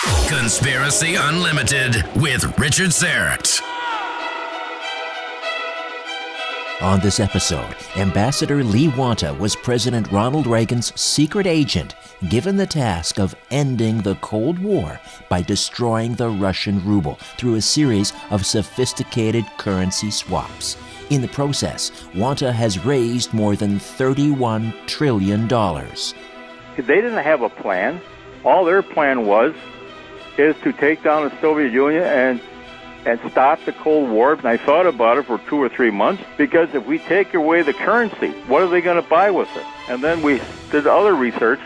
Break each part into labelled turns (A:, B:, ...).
A: Conspiracy Unlimited with Richard Syrett.
B: On this episode, Ambassador Lee Wanta was President Ronald Reagan's secret agent given the task of ending the Cold War by destroying the Russian ruble through a series of sophisticated currency swaps. In the process, Wanta has raised more than $31 trillion.
C: They didn't have a plan. All their plan was is to take down the Soviet Union and and stop the Cold War. And I thought about it for two or three months because if we take away the currency, what are they going to buy with it? And then we did other research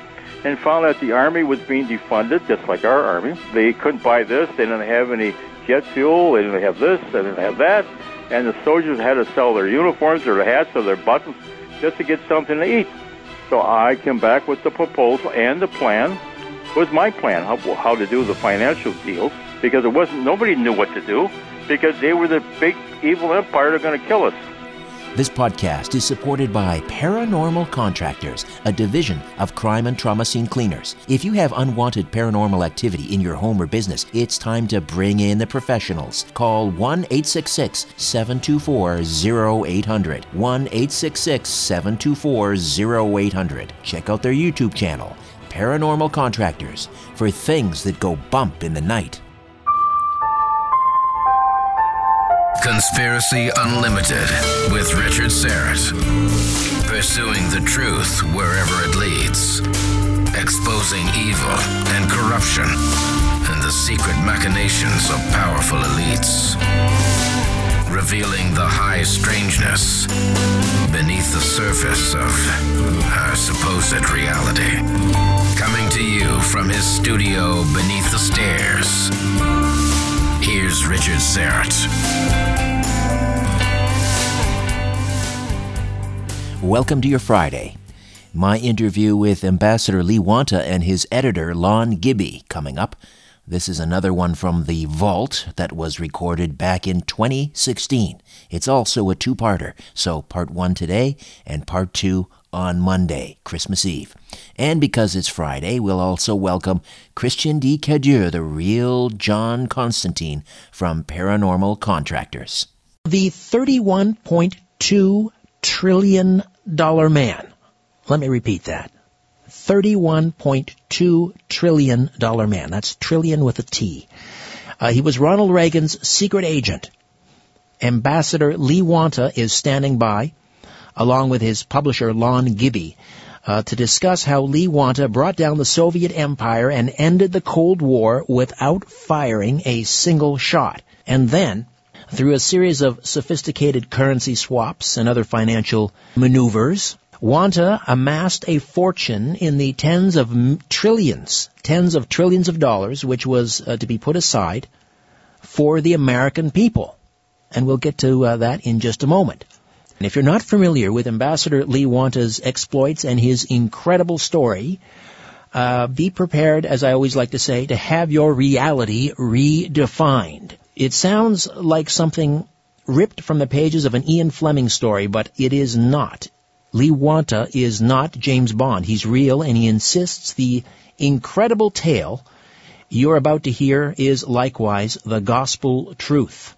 C: and found that the army was being defunded, just like our army. They couldn't buy this. They didn't have any jet fuel. They didn't have this. They didn't have that. And the soldiers had to sell their uniforms or their hats or their buttons just to get something to eat. So I came back with the proposal and the plan was my plan how, how to do the financial deals because it wasn't nobody knew what to do because they were the big evil empire that are going to kill us.
B: This podcast is supported by Paranormal Contractors, a division of crime and trauma scene cleaners. If you have unwanted paranormal activity in your home or business, it's time to bring in the professionals. Call 1 866 724 0800. 1 866 724 0800. Check out their YouTube channel, Paranormal Contractors, for things that go bump in the night.
A: Conspiracy Unlimited with Richard Syrett. Pursuing the truth wherever it leads. Exposing evil and corruption and the secret machinations of powerful elites. Revealing the high strangeness beneath the surface of our supposed reality. Coming to you from his studio beneath the stairs. Here's Richard Syrett.
B: Welcome to your Friday. My interview with Ambassador Lee Wanta and his editor, Lon Gibby, coming up. This is another one from The Vault that was recorded back in 2016. It's also a two parter, so part one today and part two on Monday, Christmas Eve. And because it's Friday, we'll also welcome Christian D. Cadieux, the real John Constantine from Paranormal Contractors. The 31.2 trillion dollar man. Let me repeat that. $31.2 trillion man. That's trillion with a T. Uh, he was Ronald Reagan's secret agent. Ambassador Lee Wanta is standing by, along with his publisher Lon Gibby. uh, to discuss how Lee Wanta brought down the Soviet Empire and ended the Cold War without firing a single shot. And then, through a series of sophisticated currency swaps and other financial maneuvers, Wanta amassed a fortune in the tens of trillions, tens of trillions of dollars, which was uh, to be put aside for the American people. And we'll get to uh, that in just a moment. And if you're not familiar with Ambassador Lee Wanta's exploits and his incredible story, uh, be prepared, as I always like to say, to have your reality redefined. It sounds like something ripped from the pages of an Ian Fleming story, but it is not. Lee Wanta is not James Bond. He's real and he insists the incredible tale you're about to hear is likewise the gospel truth.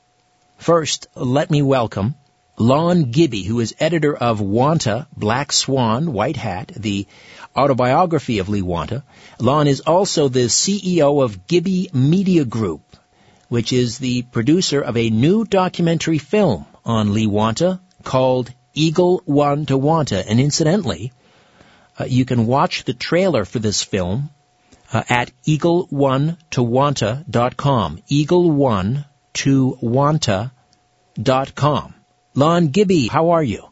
B: First, let me welcome Lon Gibby, who is editor of Wanta, Black Swan, White Hat, the autobiography of Lee Wanta. Lon is also the CEO of Gibby Media Group, which is the producer of a new documentary film on Lee Wanta called Eagle One to Wanta. And incidentally, uh, you can watch the trailer for this film uh, at eagle1towanta.com. Eagle1towanta.com. Lon Gibby, how are you?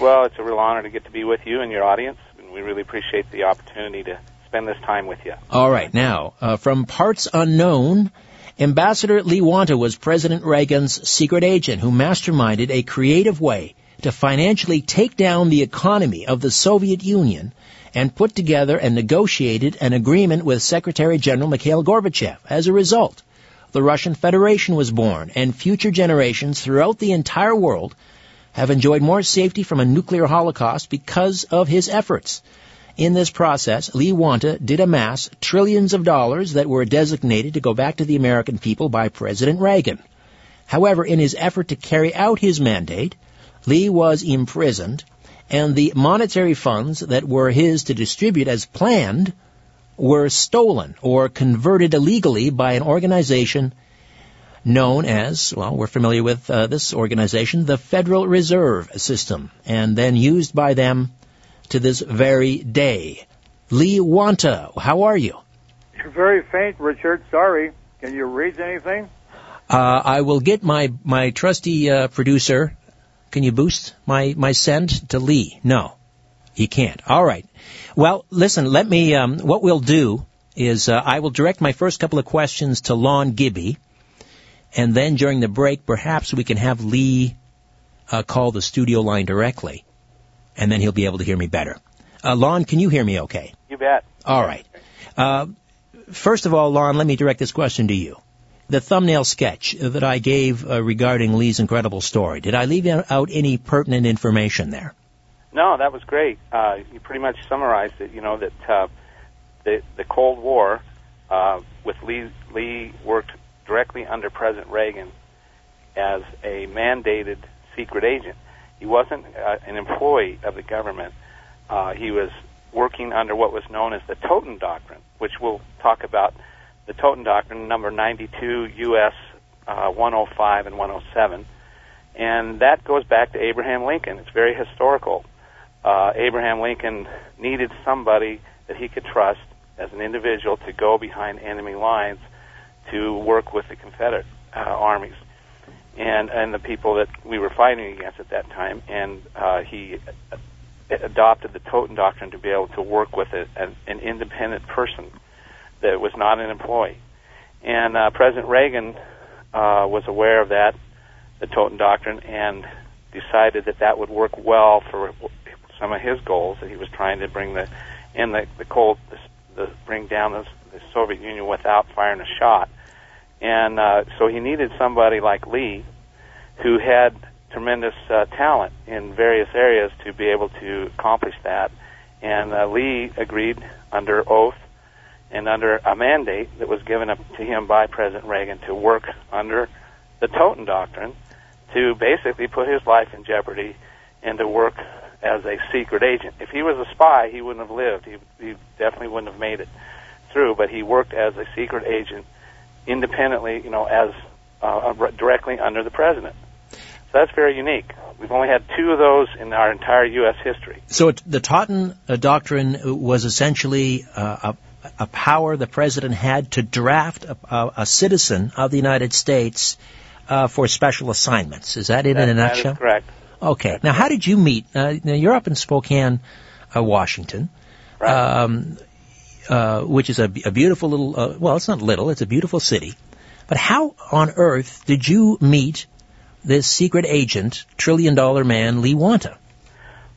D: Well, it's a real honor to get to be with you and your audience, and we really appreciate the opportunity to spend this time with you.
B: All right, now, uh, from parts unknown, Ambassador Lee Wanta was President Reagan's secret agent who masterminded a creative way to financially take down the economy of the Soviet Union and put together and negotiated an agreement with Secretary General Mikhail Gorbachev. As a result, the Russian Federation was born, and future generations throughout the entire world have enjoyed more safety from a nuclear holocaust because of his efforts. In this process, Lee Wanta did amass trillions of dollars that were designated to go back to the American people by President Reagan. However, in his effort to carry out his mandate, Lee was imprisoned, and the monetary funds that were his to distribute as planned were stolen or converted illegally by an organization known as, well, we're familiar with uh, this organization, the Federal Reserve System, and then used by them to this very day. Lee Wanta, how are you?
C: You're very faint, Richard. Sorry. Can you read anything?
B: Uh, I will get my, my trusty uh, producer. Can you boost my, my send to Lee? No. He can't. All right. Well, listen, let me, um, what we'll do is uh, I will direct my first couple of questions to Lon Gibby, and then during the break, perhaps we can have Lee uh, call the studio line directly, and then he'll be able to hear me better. Uh, Lon, can you hear me okay?
D: You bet.
B: All right. Uh, first of all, Lon, let me direct this question to you. The thumbnail sketch that I gave uh, regarding Lee's incredible story, did I leave out any pertinent information there?
D: No, that was great. Uh, you pretty much summarized it. You know that uh, the the Cold War uh, with Lee Lee worked directly under President Reagan as a mandated secret agent. He wasn't uh, an employee of the government. Uh, he was working under what was known as the Totten Doctrine, which we'll talk about. The Totten Doctrine, number 92 U.S. Uh, 105 and 107, and that goes back to Abraham Lincoln. It's very historical uh, Abraham Lincoln needed somebody that he could trust as an individual to go behind enemy lines to work with the Confederate uh, armies and and the people that we were fighting against at that time. And uh, he adopted the Totten doctrine to be able to work with a, an, an independent person that was not an employee. And uh, President Reagan uh, was aware of that, the Totten doctrine, and decided that that would work well for some of his goals that he was trying to bring the in the the cold the, the bring down the, the Soviet Union without firing a shot, and uh, so he needed somebody like Lee, who had tremendous uh, talent in various areas to be able to accomplish that, and uh, Lee agreed under oath and under a mandate that was given up to him by President Reagan to work under the Totten Doctrine to basically put his life in jeopardy and to work as a secret agent. If he was a spy, he wouldn't have lived. He, he definitely wouldn't have made it through. But he worked as a secret agent independently, you know, as uh, directly under the president. So that's very unique. We've only had two of those in our entire U.S. history.
B: So it, the Totten uh, Doctrine was essentially uh, a, a power the president had to draft a, a, a citizen of the United States uh, for special assignments. Is that it
D: that,
B: in a nutshell?
D: Correct.
B: Okay. Now, how did you meet? Uh, now, you're up in Spokane, uh, Washington.
D: Right.
B: Um, uh, which is a, a beautiful little, uh, well, it's not little, it's a beautiful city. But how on earth did you meet this secret agent, trillion dollar man, Lee Wanta?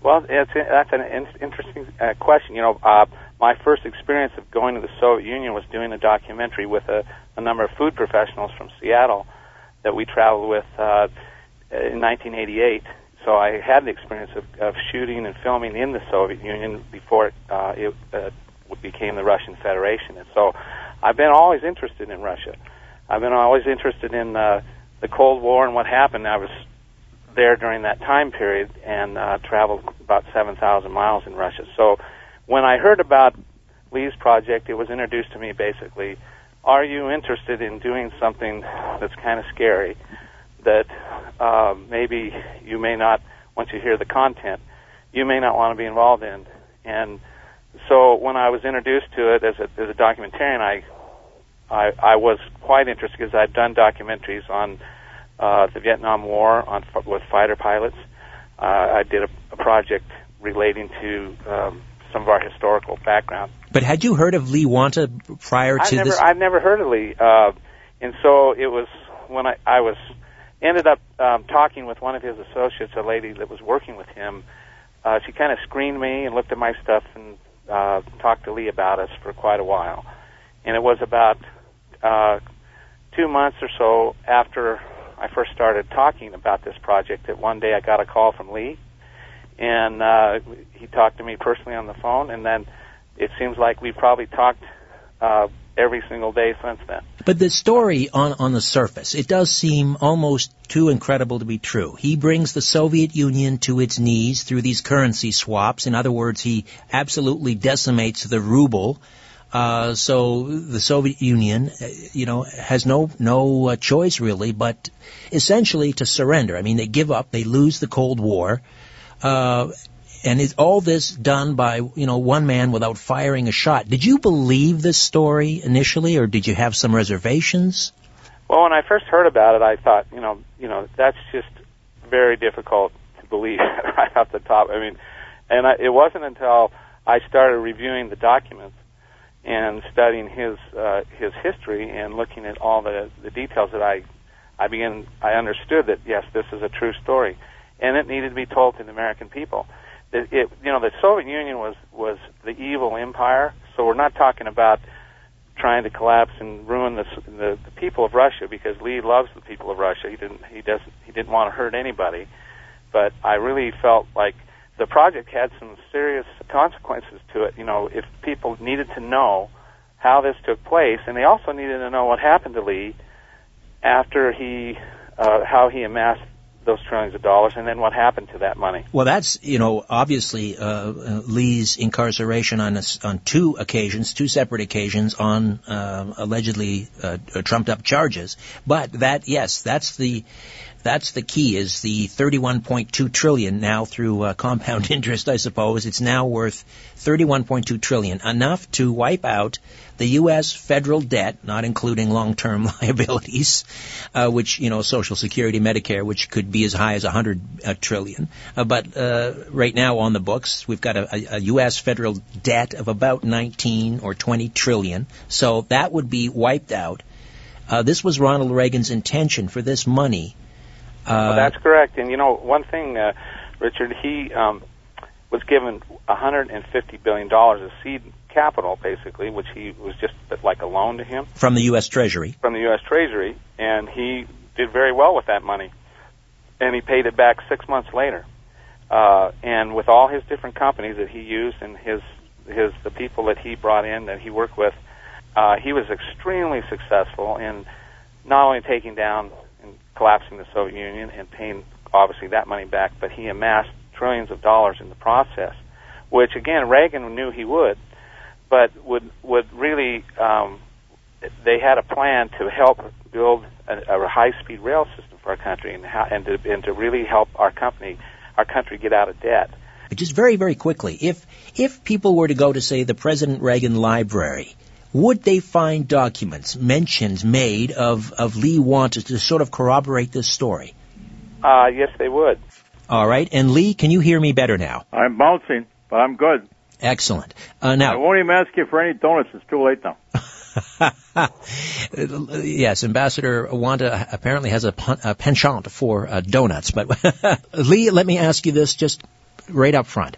D: Well, it's, that's an in, interesting uh, question. You know, uh, my first experience of going to the Soviet Union was doing a documentary with a, a number of food professionals from Seattle that we traveled with uh, in 1988. So I had the experience of, of shooting and filming in the Soviet Union before it, uh, it uh, became the Russian Federation. And so I've been always interested in Russia. I've been always interested in uh, the Cold War and what happened. I was there during that time period and uh, traveled about 7,000 miles in Russia. So when I heard about Lee's project, it was introduced to me basically, are you interested in doing something that's kind of scary that uh, maybe you may not, once you hear the content, you may not want to be involved in? And so when I was introduced to it as a, as a documentarian, I, I, I was quite interested because I'd done documentaries on uh, the Vietnam War on with fighter pilots. Uh, I did a, a project relating to um, some of our historical background.
B: But had you heard of Lee Wanta prior to
D: I never,
B: this?
D: I've never heard of Lee, uh, and so it was when I, I was ended up um, talking with one of his associates, a lady that was working with him. Uh, she kind of screened me and looked at my stuff and uh, talked to Lee about us for quite a while. And it was about uh, two months or so after I first started talking about this project that one day I got a call from Lee, and uh, he talked to me personally on the phone, and then it seems like we probably talked uh, every single day since then.
B: But the story on, on the surface, it does seem almost too incredible to be true. He brings the Soviet Union to its knees through these currency swaps. In other words, he absolutely decimates the ruble. Uh, so the Soviet Union, uh, you know, has no no uh, choice really, but essentially to surrender. I mean, they give up, they lose the Cold War, uh, and is all this done by you know one man without firing a shot? Did you believe this story initially, or did you have some reservations?
D: Well, when I first heard about it, I thought, you know, you know, that's just very difficult to believe right off the top. I mean, and I, it wasn't until I started reviewing the documents and studying his uh, his history and looking at all the the details that I I began I understood that yes, this is a true story, and it needed to be told to the American people. It, it you know the Soviet Union was was the evil empire, so we're not talking about trying to collapse and ruin the, the the people of Russia because Lee loves the people of Russia. He didn't he doesn't he didn't want to hurt anybody, but I really felt like the project had some serious consequences to it. You know, if people needed to know how this took place, and they also needed to know what happened to Lee after he, uh, how he amassed those trillions of dollars, and then what happened to that money.
B: Well, that's you know obviously uh, uh, Lee's incarceration on a, on two occasions, two separate occasions on uh, allegedly uh, trumped up charges. But that yes, that's the that's the key is the 31.2 trillion now through uh, compound interest I suppose. It's now worth 31.2 trillion. Enough to wipe out the US federal debt not including long-term liabilities uh, which you know social security medicare which could be as high as 100 uh, trillion. Uh, but uh, right now on the books we've got a, a US federal debt of about 19 or 20 trillion. So that would be wiped out. Uh, this was Ronald Reagan's intention for this money
D: well, that's correct. And you know, one thing, uh, Richard, he um, was given 150 billion dollars of seed capital, basically, which he was just like a loan to him
B: from the U.S. Treasury.
D: From the U.S. Treasury, and he did very well with that money, and he paid it back six months later. Uh, and with all his different companies that he used and his his the people that he brought in that he worked with, uh, he was extremely successful in not only taking down collapsing the Soviet Union and paying obviously that money back, but he amassed trillions of dollars in the process, which again Reagan knew he would, but would would really um, they had a plan to help build a, a high speed rail system for for our country and how, and to and to really help our company our country get out of debt.
B: Just very very quickly, if if people were to go to say the President Reagan Library, would they find documents, mentions made of of Lee Wanta to sort of corroborate this story?
D: Uh, yes, they would.
B: All right, and Lee, can you hear me better now?
C: I'm bouncing, but I'm good.
B: Excellent. Uh,
C: I won't even ask you for any donuts. It's too late now.
B: yes, Ambassador Wanta apparently has a, pun- a penchant for uh, donuts. But Lee, let me ask you this just right up front.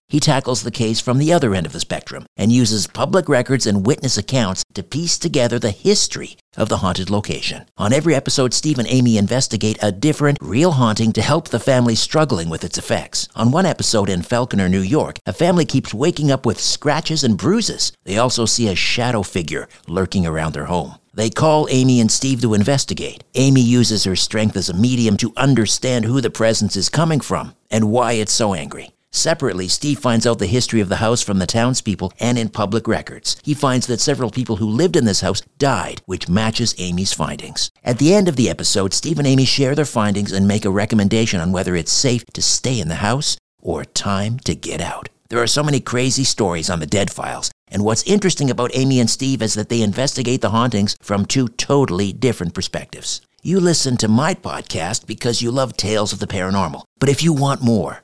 B: He tackles the case from the other end of the spectrum and uses public records and witness accounts to piece together the history of the haunted location. On every episode, Steve and Amy investigate a different, real haunting to help the family struggling with its effects. On one episode in Falconer, New York, a family keeps waking up with scratches and bruises. They also see a shadow figure lurking around their home. They call Amy and Steve to investigate. Amy uses her strength as a medium to understand who the presence is coming from and why it's so angry. Separately, Steve finds out the history of the house from the townspeople and in public records. He finds that several people who lived in this house died, which matches Amy's findings. At the end of the episode, Steve and Amy share their findings and make a recommendation on whether it's safe to stay in the house or time to get out. There are so many crazy stories on the Dead Files, and what's interesting about Amy and Steve is that they investigate the hauntings from two totally different perspectives. You listen to my podcast because you love tales of the paranormal. But if you want more,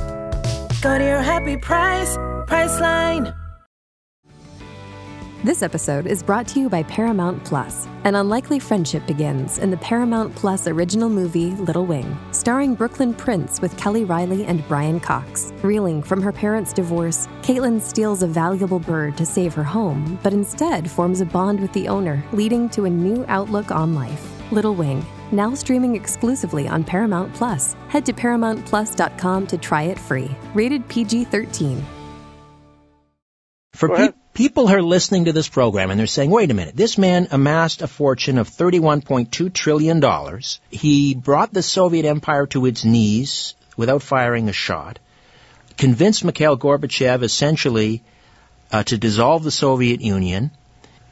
E: Go to your happy price, Priceline.
F: This episode is brought to you by Paramount Plus. An unlikely friendship begins in the Paramount Plus original movie Little Wing, starring Brooklyn Prince with Kelly Reilly and Brian Cox. Reeling from her parents' divorce, Caitlin steals a valuable bird to save her home, but instead forms a bond with the owner, leading to a new outlook on life. Little Wing, now streaming exclusively on Paramount Plus. Head to ParamountPlus.com to try it free. Rated PG 13.
B: For pe- people who are listening to this program and they're saying, wait a minute, this man amassed a fortune of $31.2 trillion. He brought the Soviet Empire to its knees without firing a shot, convinced Mikhail Gorbachev essentially uh, to dissolve the Soviet Union,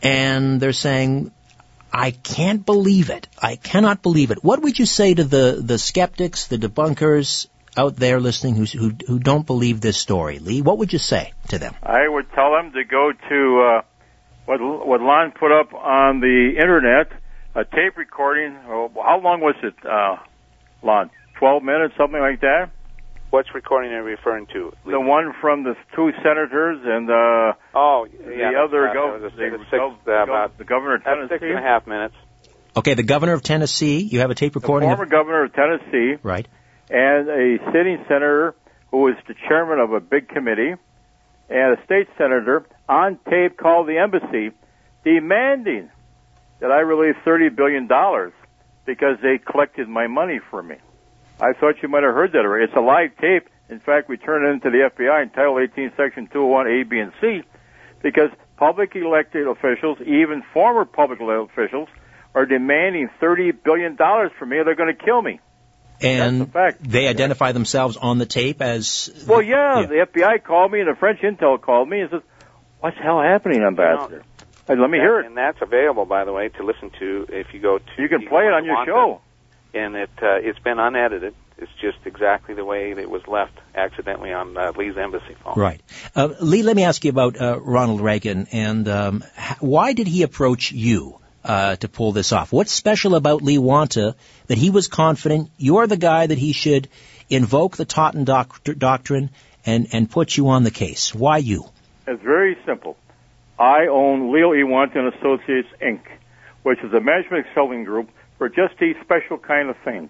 B: and they're saying, I can't believe it. I cannot believe it. What would you say to the, the skeptics, the debunkers out there listening who, who, who don't believe this story? Lee, what would you say to them?
C: I would tell them to go to uh, what what Lon put up on the internet, a tape recording. Oh, how long was it, uh, Lon? Twelve minutes, something like that.
D: What's recording are you referring to?
C: The one from the two senators and uh,
D: Oh,
C: the other
D: that's,
C: gov-
D: uh, the,
C: the
D: six,
C: gov-
D: uh, about
C: the governor of Tennessee.
D: six and a half minutes.
B: Okay, the governor of Tennessee, you have a tape
C: the
B: recording
C: former
B: of,
C: governor of Tennessee
B: right.
C: and a sitting senator who was the chairman of a big committee and a state senator on tape called the embassy demanding that I release $30 billion because they collected my money for me. I thought you might have heard that already. It's a live tape. In fact, we turned it into the FBI in Title 18, Section 201, A, B, and C, because public elected officials, even former public officials, are demanding $30 billion from me or they're going to kill me.
B: And
C: That's a fact.
B: they identify themselves on the tape as.
C: Well, yeah,
B: Yeah.
C: the FBI called me and the French intel called me and says, "What's the hell happening, Ambassador?" I said, Let me
D: That-
C: hear it.
D: And that's available, by the way, to listen to if you go to.
C: You can play it on your
D: want
C: show.
D: And it uh, it's been unedited. It's just exactly the way it was left accidentally on uh, Lee's embassy phone.
B: Right. Uh, Lee, let me ask you about uh, Ronald Reagan and um, h- why did he approach you uh, to pull this off? What's special about Lee Wanta that he was confident you're the guy that he should invoke the Totten doc- doctrine and, and put you on the case. Why you?
C: It's very simple. I own Leo Ewant and Associates Inc., which is a management consulting group for just these special kind of things.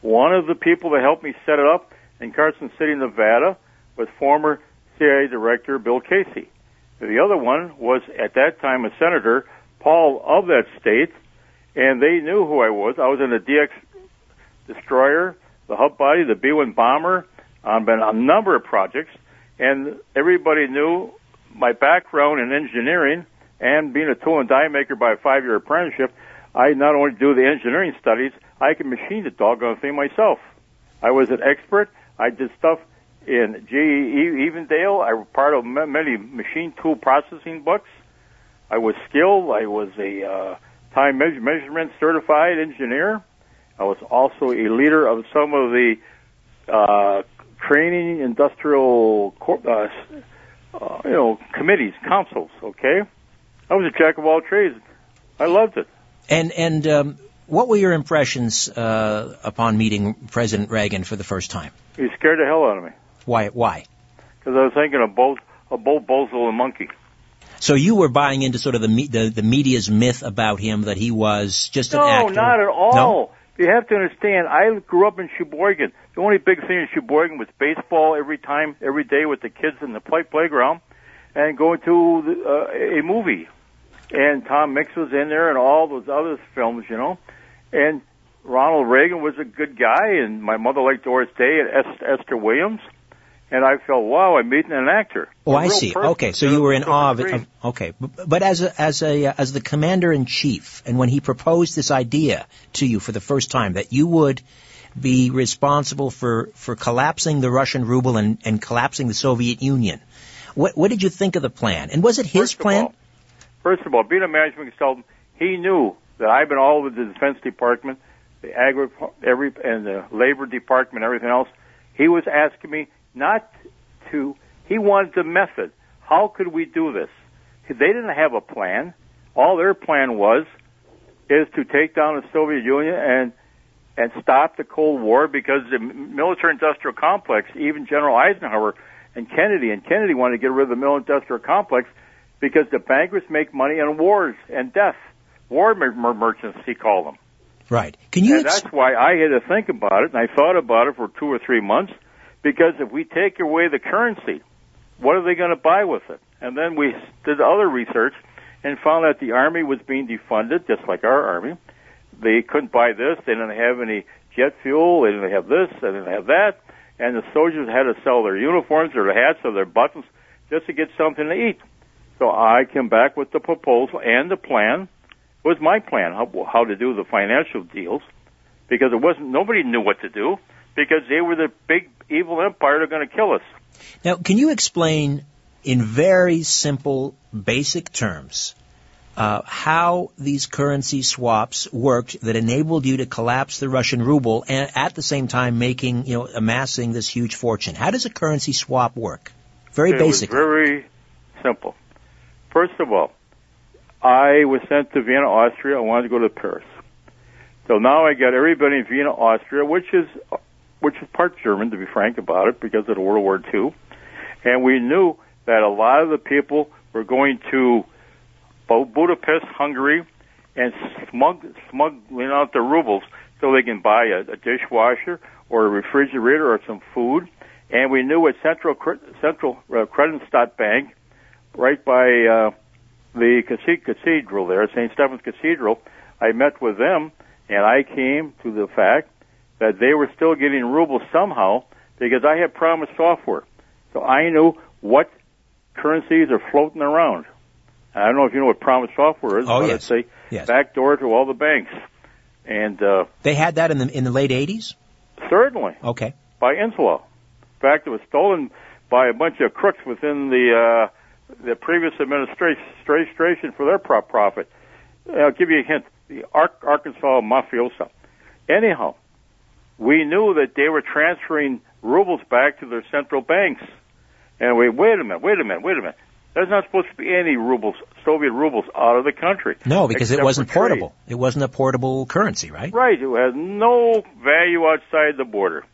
C: One of the people that helped me set it up in Carson City, Nevada, was former CIA Director Bill Casey. The other one was at that time a senator, Paul of that state, and they knew who I was. I was in the DX destroyer, the hub body, the B-1 bomber, on a number of projects, and everybody knew my background in engineering and being a tool and die maker by a five-year apprenticeship. I not only do the engineering studies, I can machine the doggone thing myself. I was an expert. I did stuff in GE Evendale. I was part of many machine tool processing books. I was skilled. I was a uh, time measure- measurement certified engineer. I was also a leader of some of the uh, training industrial cor- uh, uh, you know committees, councils. Okay, I was a jack of all trades. I loved it.
B: And and um, what were your impressions uh, upon meeting President Reagan for the first time?
C: He scared the hell out of me
B: Why? Why?
C: because I was thinking of both of both Bozo and Monkey.
B: So you were buying into sort of the me- the, the media's myth about him that he was just an actor.
C: No, not at all.
B: No?
C: You have to understand. I grew up in Sheboygan. The only big thing in Sheboygan was baseball every time, every day with the kids in the play playground, and going to the, uh, a movie. And Tom Mix was in there, and all those other films, you know. And Ronald Reagan was a good guy, and my mother liked Doris Day and Es- Esther Williams. And I felt, wow, I'm meeting an actor.
B: Oh, I see.
C: person.
B: Okay, so you were in
C: Silver
B: awe of it. Okay, but, as a, as a uh, as the commander in chief, and when he proposed this idea to you for the first time that you would be responsible for for collapsing the Russian ruble and, and collapsing the Soviet Union, what what did you think of the plan? And was it his plan?
C: all- First of all, being a management consultant, he knew that I've been all over the Defense Department, the agri, every, and the Labor Department, everything else. He was asking me not to. He wanted the method. How could we do this? They didn't have a plan. All their plan was is to take down the Soviet Union and and stop the Cold War because the military-industrial complex, even General Eisenhower and Kennedy, and Kennedy wanted to get rid of the military-industrial complex because the bankers make money on wars and death. War mer- mer- merchants, he called them.
B: Right. Can you
C: and
B: ex-
C: that's why I had to think about it, and I thought about it for two or three months, because if we take away the currency, what are they going to buy with it? And then we did other research and found that the army was being defunded, just like our army. They couldn't buy this. They didn't have any jet fuel. They didn't have this. They didn't have that. And the soldiers had to sell their uniforms or their hats or their buttons just to get something to eat. So I came back with the proposal and the plan. It was my plan how, how to do the financial deals because it wasn't nobody knew what to do because they were the big evil empire that are going to kill us.
B: Now, can you explain in very simple, basic terms uh, how these currency swaps worked that enabled you to collapse the Russian ruble and at the same time making, you know, amassing this huge fortune? How does a currency swap work? Very basic.
C: very simple. First of all, I was sent to Vienna, Austria. I wanted to go to Paris. So now I got everybody in Vienna, Austria, which is which is part German, to be frank about it, because of World War II. And we knew that a lot of the people were going to Budapest, Hungary, and smug, smuggling out the rubles so they can buy a, a dishwasher or a refrigerator or some food. And we knew at Central Central uh, Creditanstalt Bank, right by uh, the cathedral there, St. Stephen's Cathedral, I met with them, and I came to the fact that they were still getting rubles somehow because I had PROMIS software. So I knew what currencies are floating around. I don't know if you know what PROMIS software is,
B: Oh,
C: but
B: yes.
C: it's a
B: Yes.
C: backdoor to all the banks. And uh,
B: They had that in the in the late 80s?
C: certainly
B: Okay.
C: by Inslaw. In fact, it was stolen by a bunch of crooks within the uh, the previous administration for their pro- profit. I'll give you a hint: the Arkansas mafiosa. Anyhow, we knew that they were transferring rubles back to their central banks, and we wait a minute, wait a minute, wait a minute. There's not supposed to be any rubles, Soviet rubles, out of the country.
B: No, because it wasn't portable. It wasn't a portable currency, right?
C: Right, it has no value outside the border.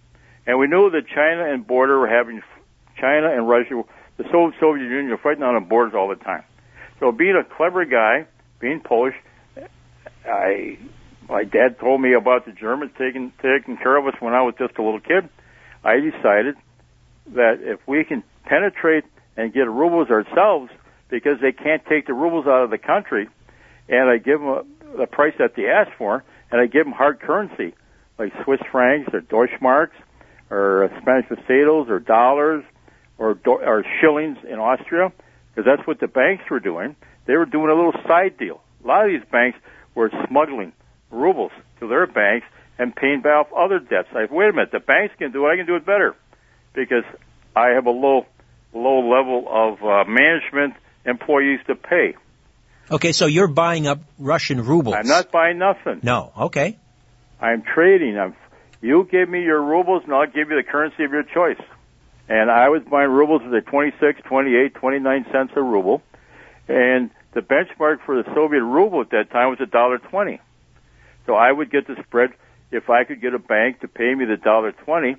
C: And we knew that China and border were having China and Russia, the Soviet Union, were fighting on the borders all the time. So being a clever guy, being Polish, I my dad told me about the Germans taking taking care of us when I was just a little kid. I decided that if we can penetrate and get rubles ourselves, because they can't take the rubles out of the country, and I give them a, the price that they ask for, and I give them hard currency like Swiss francs or Deutschmarks or Spanish pesetas or dollars or or shillings in Austria, because that's what the banks were doing. They were doing a little side deal. A lot of these banks were smuggling rubles to their banks and paying back off other debts. I wait a minute, the banks can do it, I can do it better because I have a low low level of uh, management employees to pay.
G: Okay, so you're buying up Russian rubles.
C: I'm not buying nothing.
G: No, okay.
C: I'm trading. I'm, you give me your rubles and I'll give you the currency of your choice. And I was buying rubles at 26, 28, 29 cents a ruble. And the benchmark for the Soviet ruble at that time was a dollar twenty. So I would get the spread if I could get a bank to pay me the dollar twenty,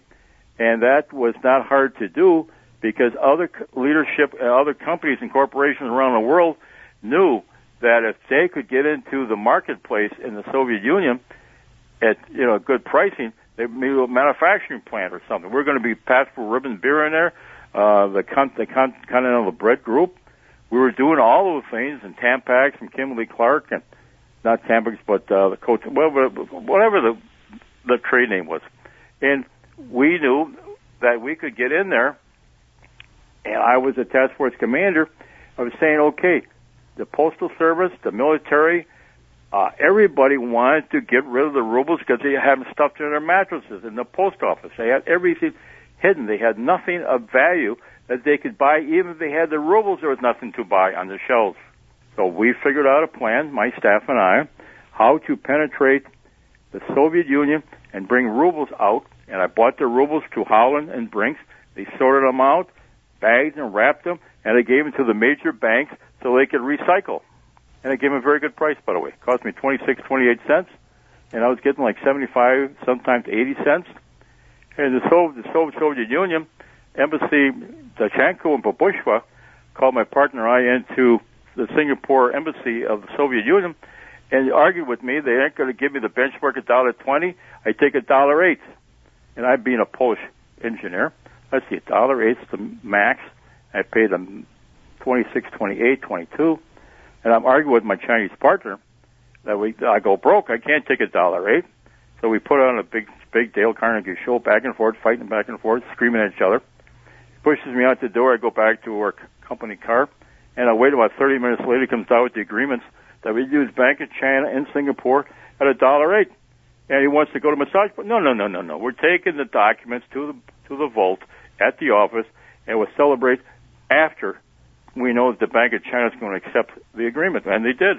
C: and that was not hard to do because other leadership, uh, other companies and corporations around the world knew that if they could get into the marketplace in the Soviet Union at you know good pricing, they maybe a manufacturing plant or something. We're going to be Passport Ribbon Beer in there, uh, the, Con- the Con- Continental Bread Group. We were doing all the things and Tampax and Kimberly Clark and not Tampax, but uh, the coach, whatever, whatever the the trade name was, and we knew that we could get in there. And I was a task force commander. I was saying, okay, the postal service, the military, uh, everybody wanted to get rid of the rubles because they had them stuffed in their mattresses in the post office. They had everything hidden. They had nothing of value that they could buy. Even if they had the rubles, there was nothing to buy on the shelves. So we figured out a plan, my staff and I, how to penetrate the Soviet Union and bring rubles out. And I bought the rubles to Holland and Brinks. They sorted them out, bagged and wrapped them, and I gave them to the major banks so they could recycle. And I gave him a very good price, by the way. It cost me 26, 28 cents, and I was getting like 75, sometimes 80 cents. And the Soviet, the Soviet, Union embassy, Dachenko and Babushva, called my partner and I into the Singapore embassy of the Soviet Union and argued with me. They aren't going to give me the benchmark a dollar twenty. I take a dollar eight, and I, being a Polish engineer, let's see, a dollar eight's the max. I pay them twenty six, twenty eight, twenty two, and I'm arguing with my Chinese partner that we I go broke. I can't take a dollar eight. So we put on a big, big Dale Carnegie show, back and forth, fighting back and forth, screaming at each other. He pushes me out the door. I go back to our company car, and I wait about 30 minutes later. He comes out with the agreements that we use Bank of China in Singapore at a dollar eight, and he wants to go to massage. But no, no, no, no, no. We're taking the documents to the to the vault at the office, and we'll celebrate after we know that the Bank of China is going to accept the agreement, and they did.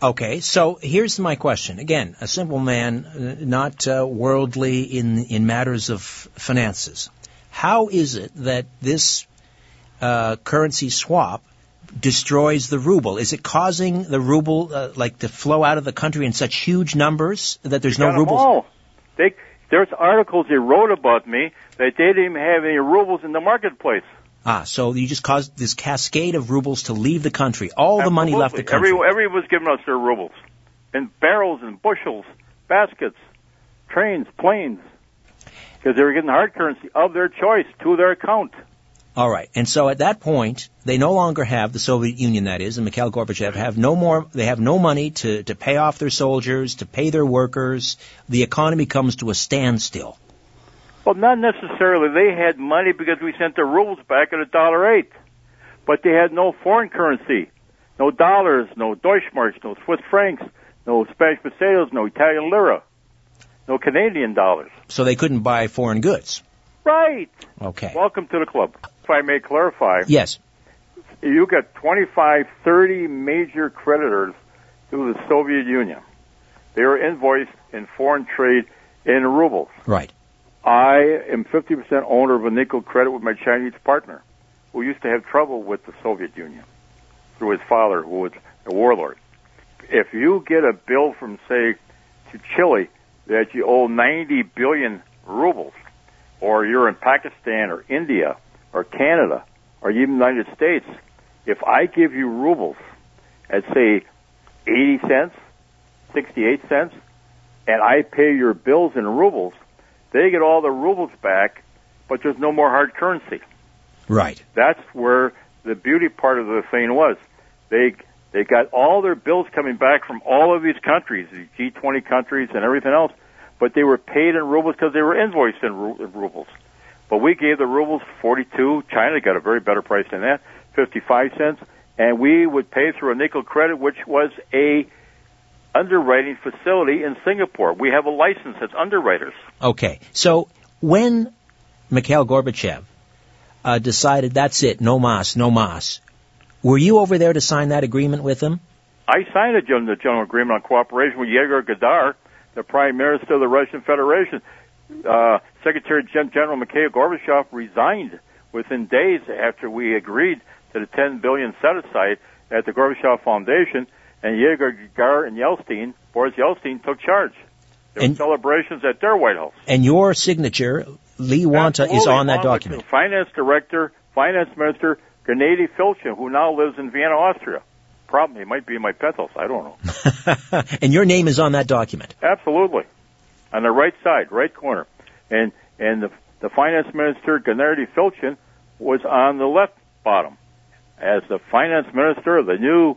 G: Okay, so here's my question. Again, a simple man, uh, not uh, worldly in in matters of finances. How is it that this uh, currency swap destroys the ruble? Is it causing the ruble uh, like to flow out of the country in such huge numbers that there's no rubles?
C: They, there's articles they wrote about me that they didn't even have any rubles in the marketplace.
G: Ah, so you just caused this cascade of rubles to leave the country. All the money left the country.
C: Every, everyone was giving us their rubles in barrels and bushels, baskets, trains, planes, because they were getting hard currency of their choice to their account.
G: All right, and so at that point, they no longer have the Soviet Union, that is, and Mikhail Gorbachev have no more. They have no money to to pay off their soldiers, to pay their workers. The economy comes to a standstill.
C: Well, not necessarily. They had money because we sent the rubles back at a dollar eight, but they had no foreign currency, no dollars, no Deutschmarks, no Swiss francs, no Spanish pesetas, no Italian lira, no Canadian dollars.
G: So they couldn't buy foreign goods.
C: Right.
G: Okay.
C: Welcome to the club. If I may clarify.
G: Yes.
C: You got 25, 30 major creditors to the Soviet Union. They were invoiced in foreign trade in rubles.
G: Right.
C: I am 50% owner of a nickel credit with my Chinese partner, who used to have trouble with the Soviet Union through his father, who was a warlord. If you get a bill from, say, to Chile that you owe 90 billion rubles, or you're in Pakistan or India or Canada or even the United States, if I give you rubles at say 80 cents, 68 cents, and I pay your bills in rubles, they get all the rubles back, but there's no more hard currency.
G: Right.
C: That's where the beauty part of the thing was. They they got all their bills coming back from all of these countries, the G20 countries and everything else, but they were paid in rubles because they were invoiced in, ru- in rubles. But we gave the rubles 42. China got a very better price than that, 55 cents, and we would pay through a nickel credit, which was a underwriting facility in Singapore. We have a license as underwriters.
G: Okay. So when Mikhail Gorbachev uh, decided that's it, no mas, no mas, were you over there to sign that agreement with him?
C: I signed a general, general agreement on cooperation with Yegor Gaidar, the Prime Minister of the Russian Federation. Uh, Secretary General Mikhail Gorbachev resigned within days after we agreed to the 10 billion set aside at the Gorbachev Foundation, and Yegor Gaidar and Yeltsin, Boris Yeltsin, took charge. There
G: And-
C: were celebrations at their White House.
G: And your signature, Lee Wanta, is on that document.
C: Finance Director, Finance Minister Gennady Filchin, who now lives in Vienna, Austria. He might be in my penthouse. I don't know.
G: and your name is on that document.
C: Absolutely, on the right side, right corner, and and the the Finance Minister Gennady Filchin was on the left bottom as the Finance Minister of the new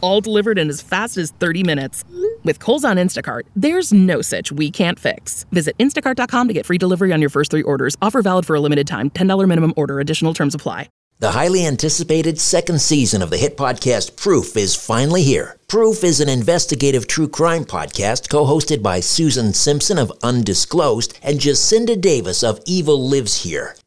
H: All delivered in as fast as 30 minutes. With Kohl's on Instacart, there's no such we can't fix. Visit instacart.com to get free delivery on your first three orders. Offer valid for a limited time. $10 minimum order. Additional terms apply.
B: The highly anticipated second season of the hit podcast Proof is finally here. Proof is an investigative true crime podcast co hosted by Susan Simpson of Undisclosed and Jacinda Davis of Evil Lives Here.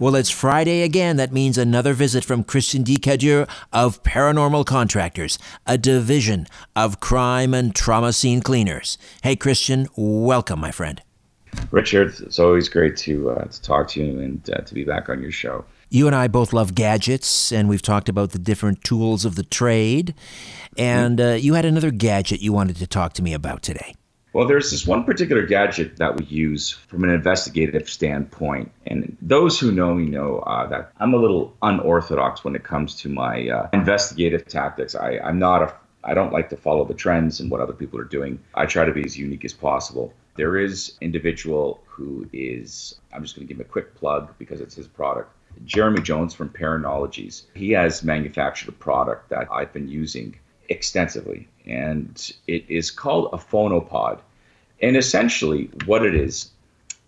B: Well, it's Friday again. That means another visit from Christian D. Cadieux of Paranormal Contractors, a division of crime and trauma scene cleaners. Hey, Christian, welcome, my friend.
I: Richard, it's always great to uh, to talk to you and uh, to be back on your show.
B: You and I both love gadgets, and we've talked about the different tools of the trade. And uh, you had another gadget you wanted to talk to me about today.
I: Well, there's this one particular gadget that we use from an investigative standpoint, and those who know me know uh, that I'm a little unorthodox when it comes to my uh, investigative tactics. I, I'm not a I don't like to follow the trends and what other people are doing. I try to be as unique as possible. There is individual who is I'm just going to give him a quick plug because it's his product. Jeremy Jones from Paranologies. He has manufactured a product that I've been using extensively, and it is called a phonopod. And essentially, what it is,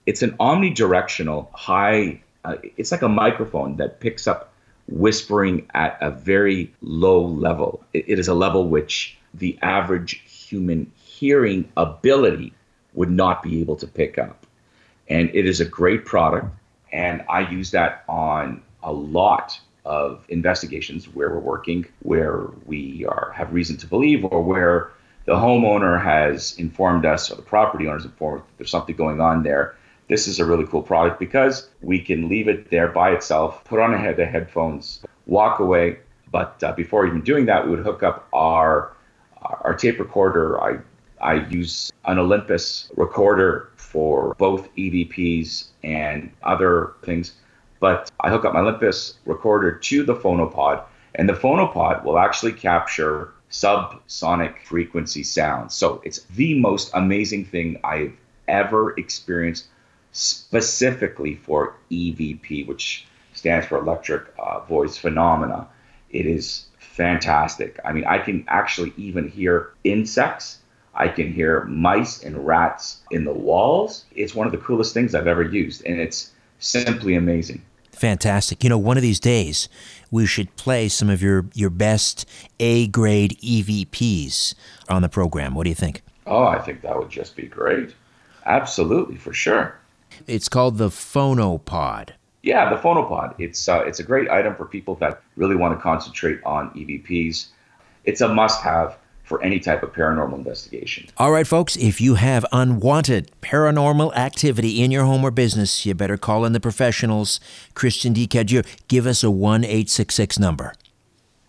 I: it's an omnidirectional high. Uh, it's like a microphone that picks up whispering at a very low level. It, it is a level which the average human hearing ability would not be able to pick up. And it is a great product, and I use that on a lot of investigations where we're working, where we are have reason to believe, or where the homeowner has informed us or the property owner has informed there's something going on there. This is a really cool product because we can leave it there by itself, put on a head the headphones, walk away. But uh, before even doing that, we would hook up our our tape recorder. I I use an Olympus recorder for both EVPs and other things. But I hook up my Olympus recorder to the phonopod, and the phonopod will actually capture subsonic frequency sounds. So it's the most amazing thing I've ever experienced specifically for EVP, which stands for electric uh, voice phenomena. It is fantastic. I mean, I can actually even hear insects. I can hear mice and rats in the walls. It's one of the coolest things I've ever used, and it's simply amazing.
B: Fantastic. You know, one of these days we should play some of your, your best A grade EVPs on the program. What do you think?
I: Oh, I think that would just be great. Absolutely, for sure.
B: It's called the Phonopod.
I: Yeah, the Phonopod. It's uh, it's a great item for people that really want to concentrate on EVPs. It's a must-have for any type of paranormal investigation.
B: All right, folks, if you have unwanted paranormal activity in your home or business, you better call in the professionals. Christian D. Cadieux, give us a 1 866 number.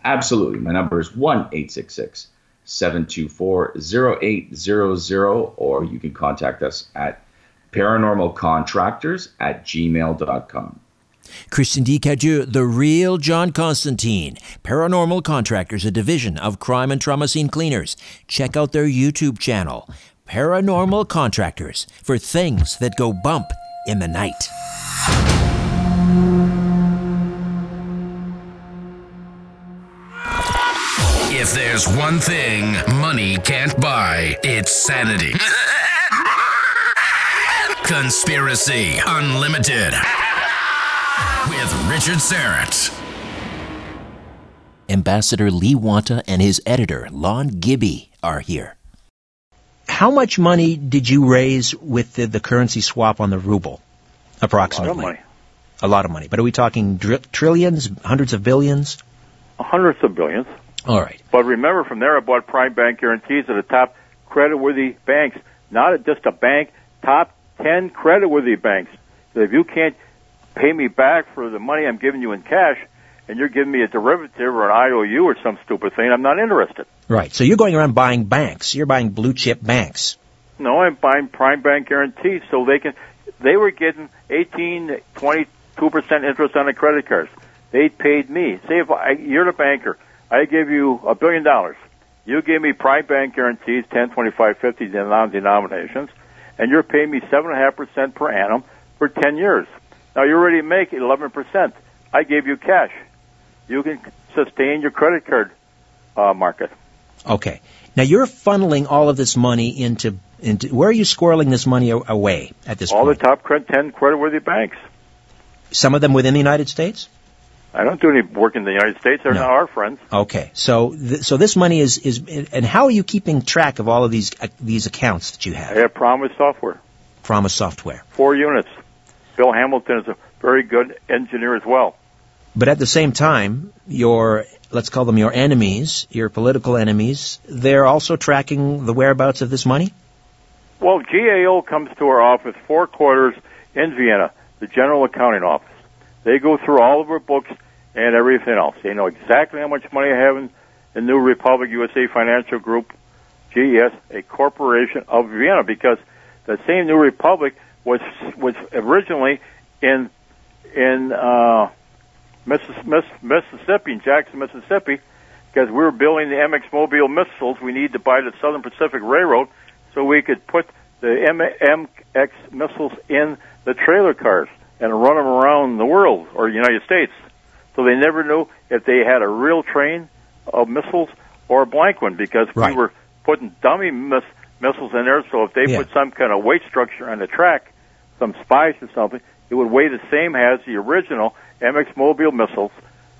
I: Absolutely. My number is 1 866 724 0800, or you can contact us at paranormalcontractors at gmail.com.
B: Christian D. Cadieux, the real John Constantine. Paranormal Contractors, a division of Crime and Trauma Scene Cleaners. Check out their YouTube channel, Paranormal Contractors, for things that go bump in the night.
A: If there's one thing money can't buy, it's sanity. Conspiracy Unlimited with Richard Syrett.
B: Ambassador Lee Wanta and his editor, Lon Gibby, are here.
G: How much money did you raise with the, the currency swap on the ruble? Approximately.
C: A lot of money.
G: A lot of money. But are we talking dr- trillions, hundreds of billions?
C: Hundreds of billions.
G: All right.
C: But remember, from there I bought Prime Bank guarantees at the top credit-worthy banks, not just a bank, top 10 credit-worthy banks. So if you can't pay me back for the money I'm giving you in cash, and you're giving me a derivative or an IOU or some stupid thing, I'm not interested.
G: Right. So you're going around buying banks. You're buying blue chip banks.
C: No, I'm buying prime bank guarantees so they can. They were getting 18, 22 percent interest on the credit cards. They paid me. Say if I, you're the banker, I give you a billion dollars. You give me prime bank guarantees, 10, 25, 50 non-denominations, and you're paying me seven and a half percent per annum for 10 years. Now you already make 11 percent. I gave you cash. You can sustain your credit card uh, market.
G: Okay. Now you're funneling all of this money into into where are you squirreling this money away at this
C: All
G: point?
C: All the top 10 credit-worthy banks.
G: Some of them within the United States.
C: I don't do any work in the United States. They're
G: No.
C: not our friends.
G: Okay. So th- so this money is is and how are you keeping track of all of these uh, these accounts that you have?
C: I
G: have
C: PROMIS Software.
G: PROMIS Software.
C: Four units. Bill Hamilton is a very good engineer as well.
G: But at the same time, your let's call them your enemies, your political enemies, they're also tracking the whereabouts of this money.
C: Well, GAO comes to our office four quarters in Vienna, the General Accounting Office. They go through all of our books and everything else. They know exactly how much money I have in the New Republic USA Financial Group, GES, a corporation of Vienna, because the same New Republic was was originally in in uh, Missis- Mississippi, in Jackson, Mississippi, because we were building the MX Mobile missiles. We needed to buy the Southern Pacific Railroad so we could put the M- MX missiles in the trailer cars and run them around the world or the United States. So they never knew if they had a real train of missiles or a blank one because
G: Right.
C: we were putting dummy miss- missiles in there. So if they
G: Yeah.
C: put some kind of weight structure on the track, some spice or something, it would weigh the same as the original MX Mobile missiles.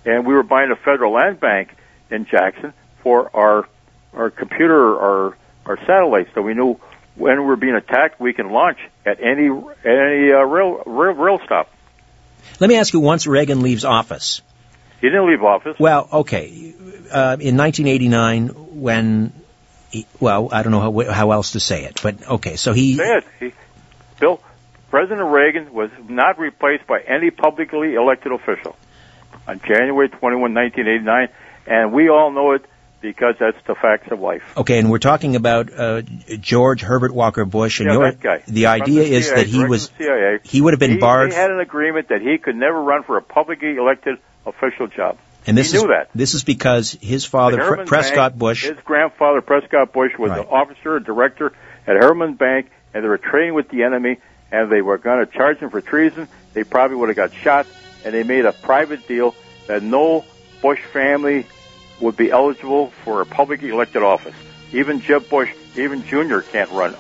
C: And we were buying a federal land bank in Jackson for our our computer our our satellites, so we knew when we were being attacked, we can launch at any any uh, rail, rail rail stop.
G: Let me ask you: Once Reagan leaves office,
C: He didn't leave office.
B: Well, okay. Uh, in 1989, when, he, well, I don't know how, how else to say it, but okay. So he.
C: Say it. He, Bill, President Reagan was not replaced by any publicly elected official on January 21, 1989, and we all know it because that's the facts of life.
B: Okay, and we're talking about uh, George Herbert Walker Bush, and
C: yeah,
B: your,
C: that guy.
B: the idea
C: the
B: is
C: CIA,
B: that he was
C: CIA.
B: he would have been
C: he,
B: barred.
C: He had an agreement that he could never run for a publicly elected official job.
B: And this
C: he
B: is
C: knew that.
B: this is because his father Pre- Prescott
C: Bank,
B: Bush.
C: His grandfather Prescott Bush was
B: Right.
C: an officer, a director at Harriman Bank, and they were trading with the enemy, and they were going to charge him for treason. They probably would have got shot, and they made a private deal that no Bush family would be eligible for a publicly elected office. Even Jeb Bush, even Jr. can't run.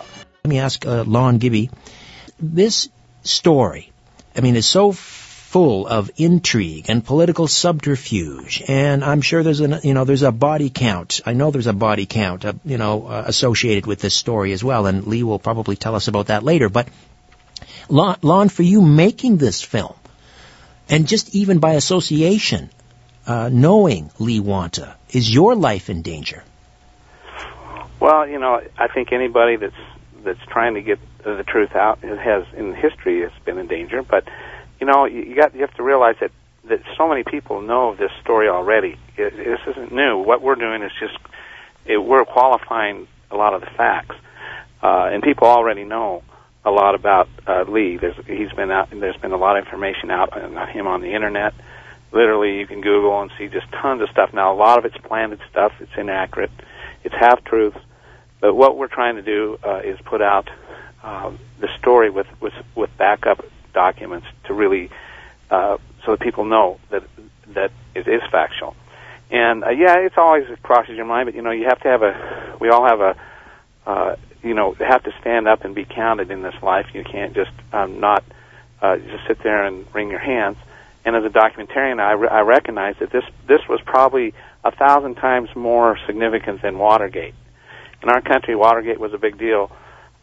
B: Let me ask uh, Lon Gibby. This story, I mean, is so full of intrigue and political subterfuge, and I'm sure there's an you know there's a body count. I know there's a body count, uh, you know, uh, associated with this story as well, and Lee will probably tell us about that later. But Lon, Lon for you making this film, and just even by association, uh, knowing Lee Wanta, is your life in danger?
D: Well, you know, I think anybody that's that's trying to get the truth out has in history has been in danger. But you know, you got you have to realize that that so many people know this story already. It, this isn't new. What we're doing is just it, we're qualifying a lot of the facts, uh, and people already know a lot about uh, Lee. There's he's been out. There's been a lot of information out on him on the internet. Literally, you can Google and see just tons of stuff. Now, a lot of it's planted stuff. It's inaccurate. It's half truths. But what we're trying to do uh, is put out uh, the story with, with with backup documents to really uh, so that people know that that it is factual. And uh, yeah, it's always it crosses your mind, but you know you have to have a. We all have a. Uh, you know, have to stand up and be counted in this life. You can't just um, not uh, just sit there and wring your hands. And as a documentarian, I, re- I recognize that this this was probably a thousand times more significant than Watergate. In our country, Watergate was a big deal.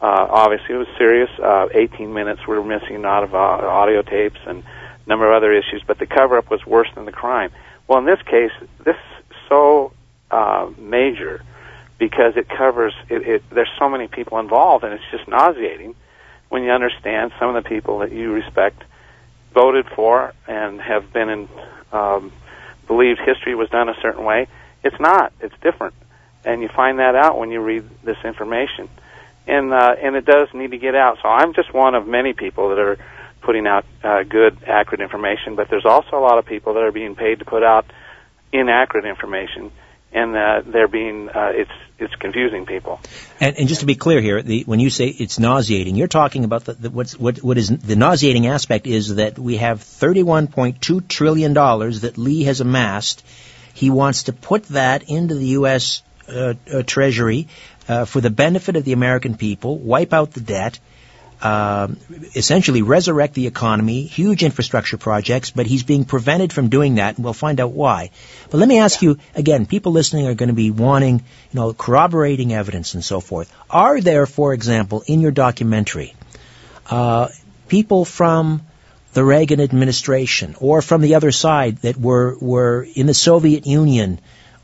D: Uh, obviously, it was serious. Uh, 18 minutes we were missing out of uh, audio tapes and a number of other issues, but the cover-up was worse than the crime. Well, in this case, this is so uh, major because it covers. It, it, there's so many people involved, and it's just nauseating when you understand some of the people that you respect voted for and have been in um, believed history was done a certain way. It's not. It's different, and you find that out when you read this information, and uh, and it does need to get out. So I'm just one of many people that are putting out uh, good, accurate information. But there's also a lot of people that are being paid to put out inaccurate information, and uh, they're being uh, it's it's confusing people.
B: And, and just to be clear here, the, when you say it's nauseating, you're talking about the, the, what's, what, what is the nauseating aspect is that we have 31.2 trillion dollars that Lee has amassed. He wants to put that into the U.S. Uh, uh, Treasury uh, for the benefit of the American people, wipe out the debt, um, essentially resurrect the economy, huge infrastructure projects, but he's being prevented from doing that, and we'll find out why. But let me ask you again: people listening are going to be wanting, you know, corroborating evidence and so forth. Are there, for example, in your documentary, uh, people from the Reagan administration or from the other side that were were in the Soviet Union?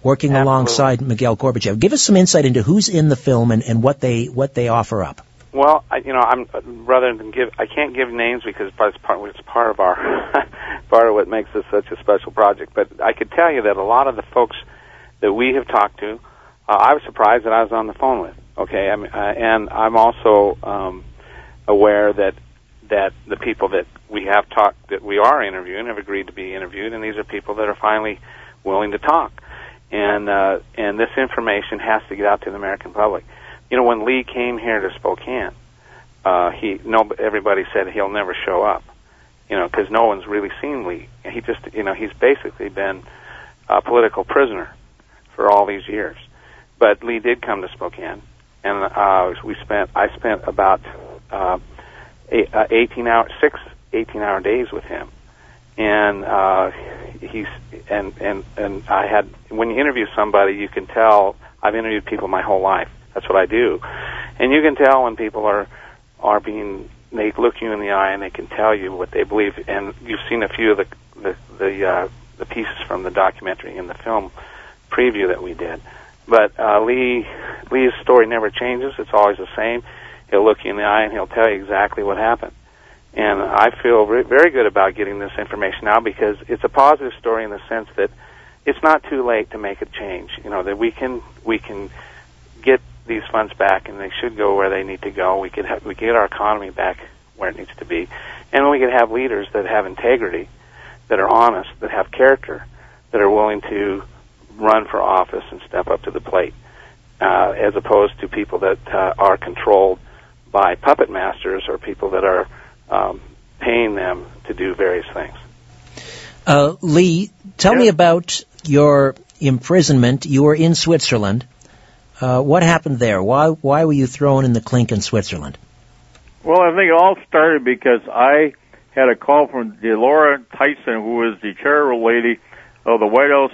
B: Working
D: Absolutely.
B: alongside Miguel Gorbachev, give us some insight into who's in the film and, and what they what they offer up.
D: Well, I, you know, I'm rather than give, I can't give names because it's part, it's part of our part of what makes this such a special project. But I could tell you that a lot of the folks that we have talked to, uh, I was surprised that I was on the phone with. Okay, I mean, uh, and I'm also um, aware that that the people that we have talked that we are interviewing have agreed to be interviewed, and these are people that are finally willing to talk. And uh, and this information has to get out to the American public you know, when Lee came here to Spokane, uh, he no everybody said he'll never show up, you know, because no one's really seen Lee. He just, you know, he's basically been a political prisoner for all these years. But Lee did come to Spokane, and uh, we spent I spent about uh, uh, 18 hour six 18 hour days with him, and uh, he's and and and I had when you interview somebody, you can tell. I've interviewed people my whole life that's what I do. And you can tell when people are are being they look you in the eye and they can tell you what they believe. And you've seen a few of the the, the uh, the pieces from the documentary and the film preview that we did. But uh, Lee Lee's story never changes; it's always the same. He'll look you in the eye and he'll tell you exactly what happened. And I feel very good about getting this information out because it's a positive story in the sense that it's not too late to make a change. You know that we can we can get these funds back, and they should go where they need to go. We could have, we get our economy back where it needs to be, and we could have leaders that have integrity, that are honest, that have character, that are willing to run for office and step up to the plate, uh, as opposed to people that uh, are controlled by puppet masters or people that are um, paying them to do various things.
G: Uh, Lee, tell
C: yeah.
G: me about your imprisonment. You were in Switzerland. Uh, what happened there? Why why were you thrown in the clink in Switzerland?
C: Well, I think it all started because I had a call from Delora Tyson, who was the chair lady of the White House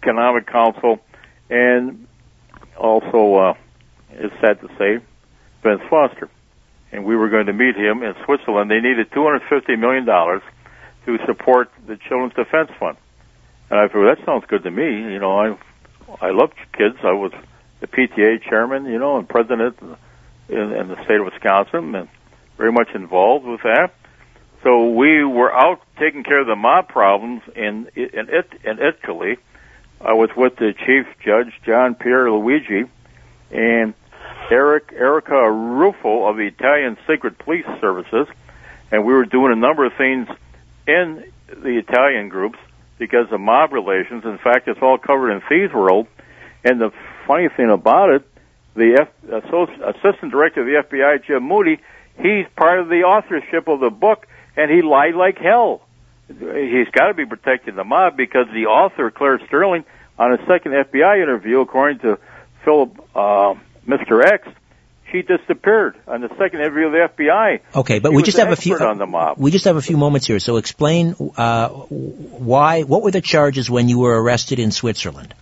C: Economic Council, and also, uh, it's sad to say, Vince Foster. And we were going to meet him in Switzerland. They needed $250 million to support the Children's Defense Fund. And I thought, well, that sounds good to me. You know, I I love kids. I was the PTA chairman, you know, and president in, in the state of Wisconsin, and very much involved with that. So we were out taking care of the mob problems in in it in Italy. I was with the chief judge John Pierre Luigi and Eric Erica Ruffo of the Italian Secret Police Services, and we were doing a number of things in the Italian groups because of mob relations. In fact, it's all covered in Thieves World. And the funny thing about it, the F, assistant director of the FBI, Jim Moody, he's part of the authorship of the book, and he lied like hell. He's got to be protecting the mob because the author, Claire Sterling, on a second FBI interview, according to Philip uh, Mr. X, she disappeared on the second interview of the FBI.
G: Okay, but
C: She
G: we just have a few.
C: on the mob.
G: We just have a few moments here. So explain uh, why. What were the charges when you were arrested in Switzerland?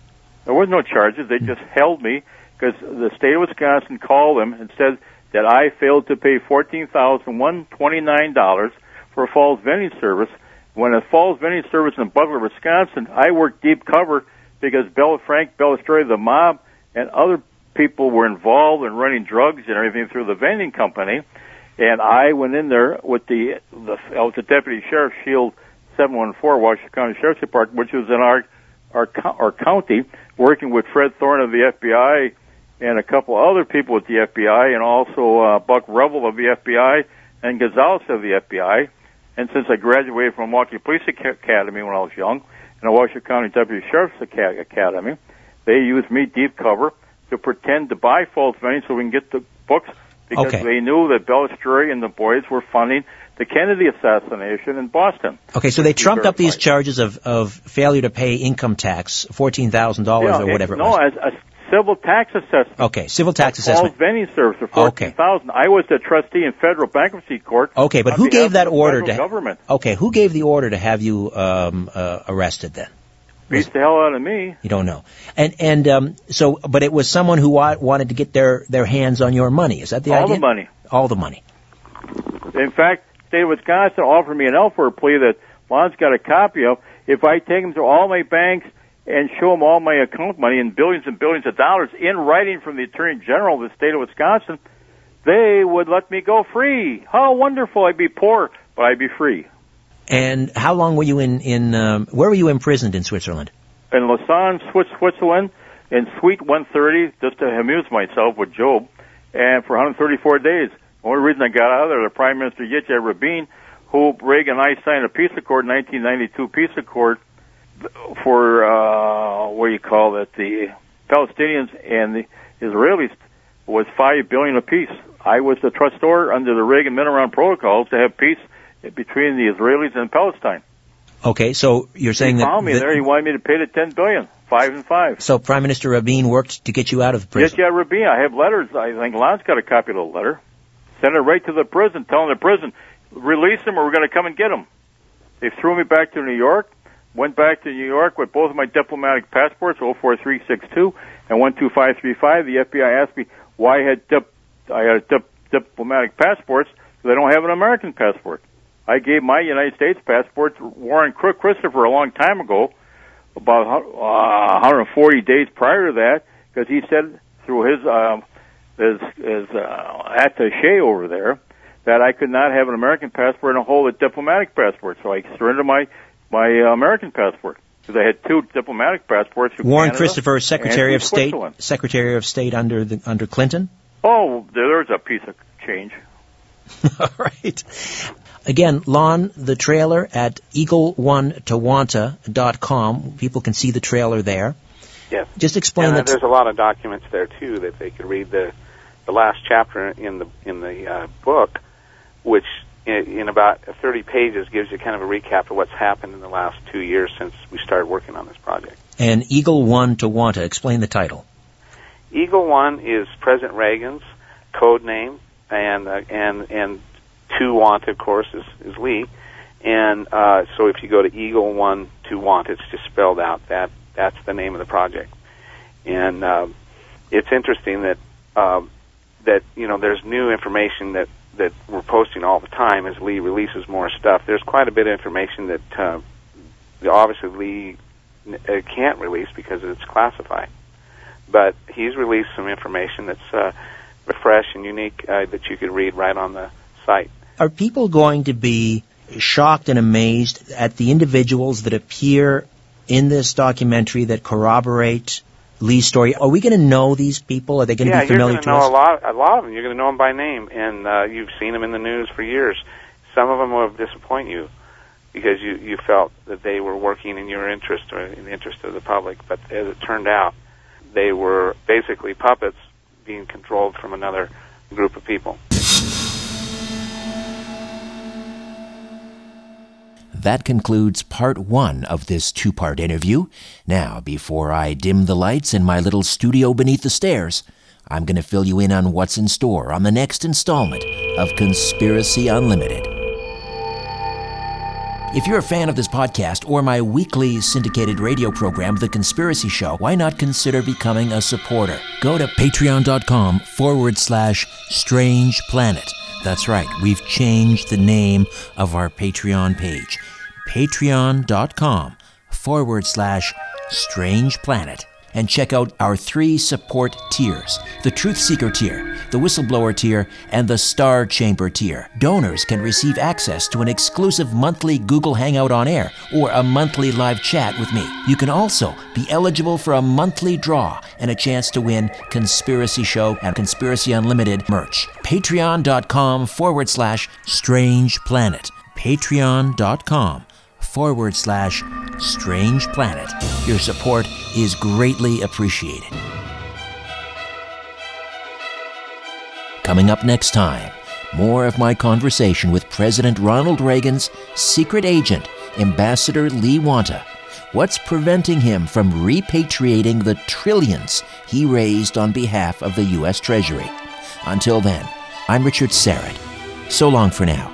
C: There was no charges. They just held me because the state of Wisconsin called them and said that I failed to pay fourteen thousand one twenty nine dollars for a false vending service. When a false vending service in Butler, Wisconsin, I worked deep cover because Bella Frank Bellastroy, the mob, and other people were involved in running drugs and everything through the vending company. And I went in there with the, the I was the deputy sheriff, Shield 714, Washington County Sheriff's Department, which was in our our our county, working with Fred Thorne of the FBI and a couple other people with the FBI, and also uh, Buck Revell of the FBI and Gonzalez of the FBI. And since I graduated from Milwaukee Police Academy when I was young, and the Washington County Deputy Sheriff's Aca- Academy, they used me deep cover to pretend to buy false money so we can get the books because
G: Okay.
C: they knew that Bellastroy and the boys were funding the Kennedy assassination in Boston.
G: Okay, so they trumped up these charges of, of failure to pay income tax, fourteen thousand dollars or whatever it
C: no,
G: was.
C: as a civil tax assessment.
G: Okay, civil tax
C: False
G: assessment.
C: vending service for fourteen thousand. I was the trustee in federal bankruptcy court.
G: Okay, but who gave that order to?
C: government?
G: Okay, who gave the order to have you um, uh, arrested then?
C: Beats the hell out of me.
G: You don't know. And and um, so, but it was someone who wa- wanted to get their their hands on your money. Is that the
C: All
G: idea?
C: All the money.
G: All the money.
C: In fact, state of Wisconsin offered me an Alford plea that Lon's got a copy of. If I take him to all my banks and show him all my account money in billions and billions of dollars in writing from the Attorney General of the state of Wisconsin, they would let me go free. How wonderful! I'd be poor, but I'd be free.
G: And how long were you in in um, where were you imprisoned in Switzerland?
C: in Lausanne, Switzerland, in Suite 130, just to amuse myself with Job, and for 134 days. The only reason I got out of there, the Prime Minister Yitzhak Rabin, who Reagan and I signed a peace accord, 1992 peace accord, for uh, what do you call it, the Palestinians and the Israelis was five billion apiece. I was the trustor under the Reagan Minimum protocols to have peace between the Israelis and Palestine.
G: Okay, so you're saying
C: he
G: that,
C: found me
G: that-
C: there. He wanted me to pay the ten billion, five and five.
G: so Prime Minister Rabin worked to get you out of prison.
C: Yes, yeah, Rabin. I have letters. I think Lon's got a copy of the letter. Send it right to the prison, telling the prison, release him or we're going to come and get him. They threw me back to New York. Went back to New York with both of my diplomatic passports, 04362 and 12535. The FBI asked me why I had dip, I had dip, diplomatic passports because I don't have an American passport. I gave my United States passport to Warren Crook Christopher a long time ago, about uh, 140 days prior to that, because he said through his uh, his, his uh, attaché over there that I could not have an American passport and hold a diplomatic passport. So I surrendered my my uh, American passport because I had two diplomatic passports.
G: Warren
C: Canada
G: Christopher, Secretary of State, Secretary of State under the, under Clinton.
C: Oh, there's a piece of change.
G: All right. Again, Lon, the trailer at eagle1towanta.com. People can see the trailer there.
D: Yes.
G: Just explain
D: and,
G: that.
D: There's a lot of documents there too that they could read the the last chapter in the in the uh, book, which in, in about 30 pages gives you kind of a recap of what's happened in the last two years since we started working on this project.
G: And Eagle One to Wanta. Explain the title.
D: Eagle One is President Reagan's code name, and uh, and and to want, of course, is, is Lee. And uh, so if you go to Eagle One Two want, it's just spelled out. That that's the name of the project. And uh, it's interesting that uh, that you know there's new information that that we're posting all the time as Lee releases more stuff. There's quite a bit of information that uh, obviously Lee uh, can't release because it's classified. But he's released some information that's uh, fresh and unique uh, that you could read right on the site.
G: Are people going to be shocked and amazed at the individuals that appear in this documentary that corroborate Lee's story? Are we going to know these people? Are they going to
D: yeah,
G: be familiar
D: you're
G: to
D: going to
G: us?
D: know a lot. A lot of them. You're going to know them by name, and uh, you've seen them in the news for years. Some of them will disappoint you because you you felt that they were working in your interest or in the interest of the public. But as it turned out, they were basically puppets being controlled from another group of people.
B: That concludes part one of this two part interview. Now, before I dim the lights in my little studio beneath the stairs, I'm going to fill you in on what's in store on the next installment of Conspiracy Unlimited. If you're a fan of this podcast or my weekly syndicated radio program, The Conspiracy Show, why not consider becoming a supporter? Go to patreon.com forward slash strange planet. That's right, we've changed the name of our Patreon page. Patreon.com forward slash strange planet. And check out our three support tiers the Truth Seeker tier, the Whistleblower tier, and the Star Chamber tier. Donors can receive access to an exclusive monthly Google Hangout on air or a monthly live chat with me. You can also be eligible for a monthly draw and a chance to win Conspiracy Show and Conspiracy Unlimited merch. Patreon.com forward slash strange planet. Patreon.com forward slash strange planet. Your support is greatly appreciated. Coming up next time, more of my conversation with President Ronald Reagan's secret agent, Ambassador Lee Wanta. What's preventing him from repatriating the trillions he raised on behalf of the U.S. Treasury? Until then, I'm Richard Syrett. So long for now.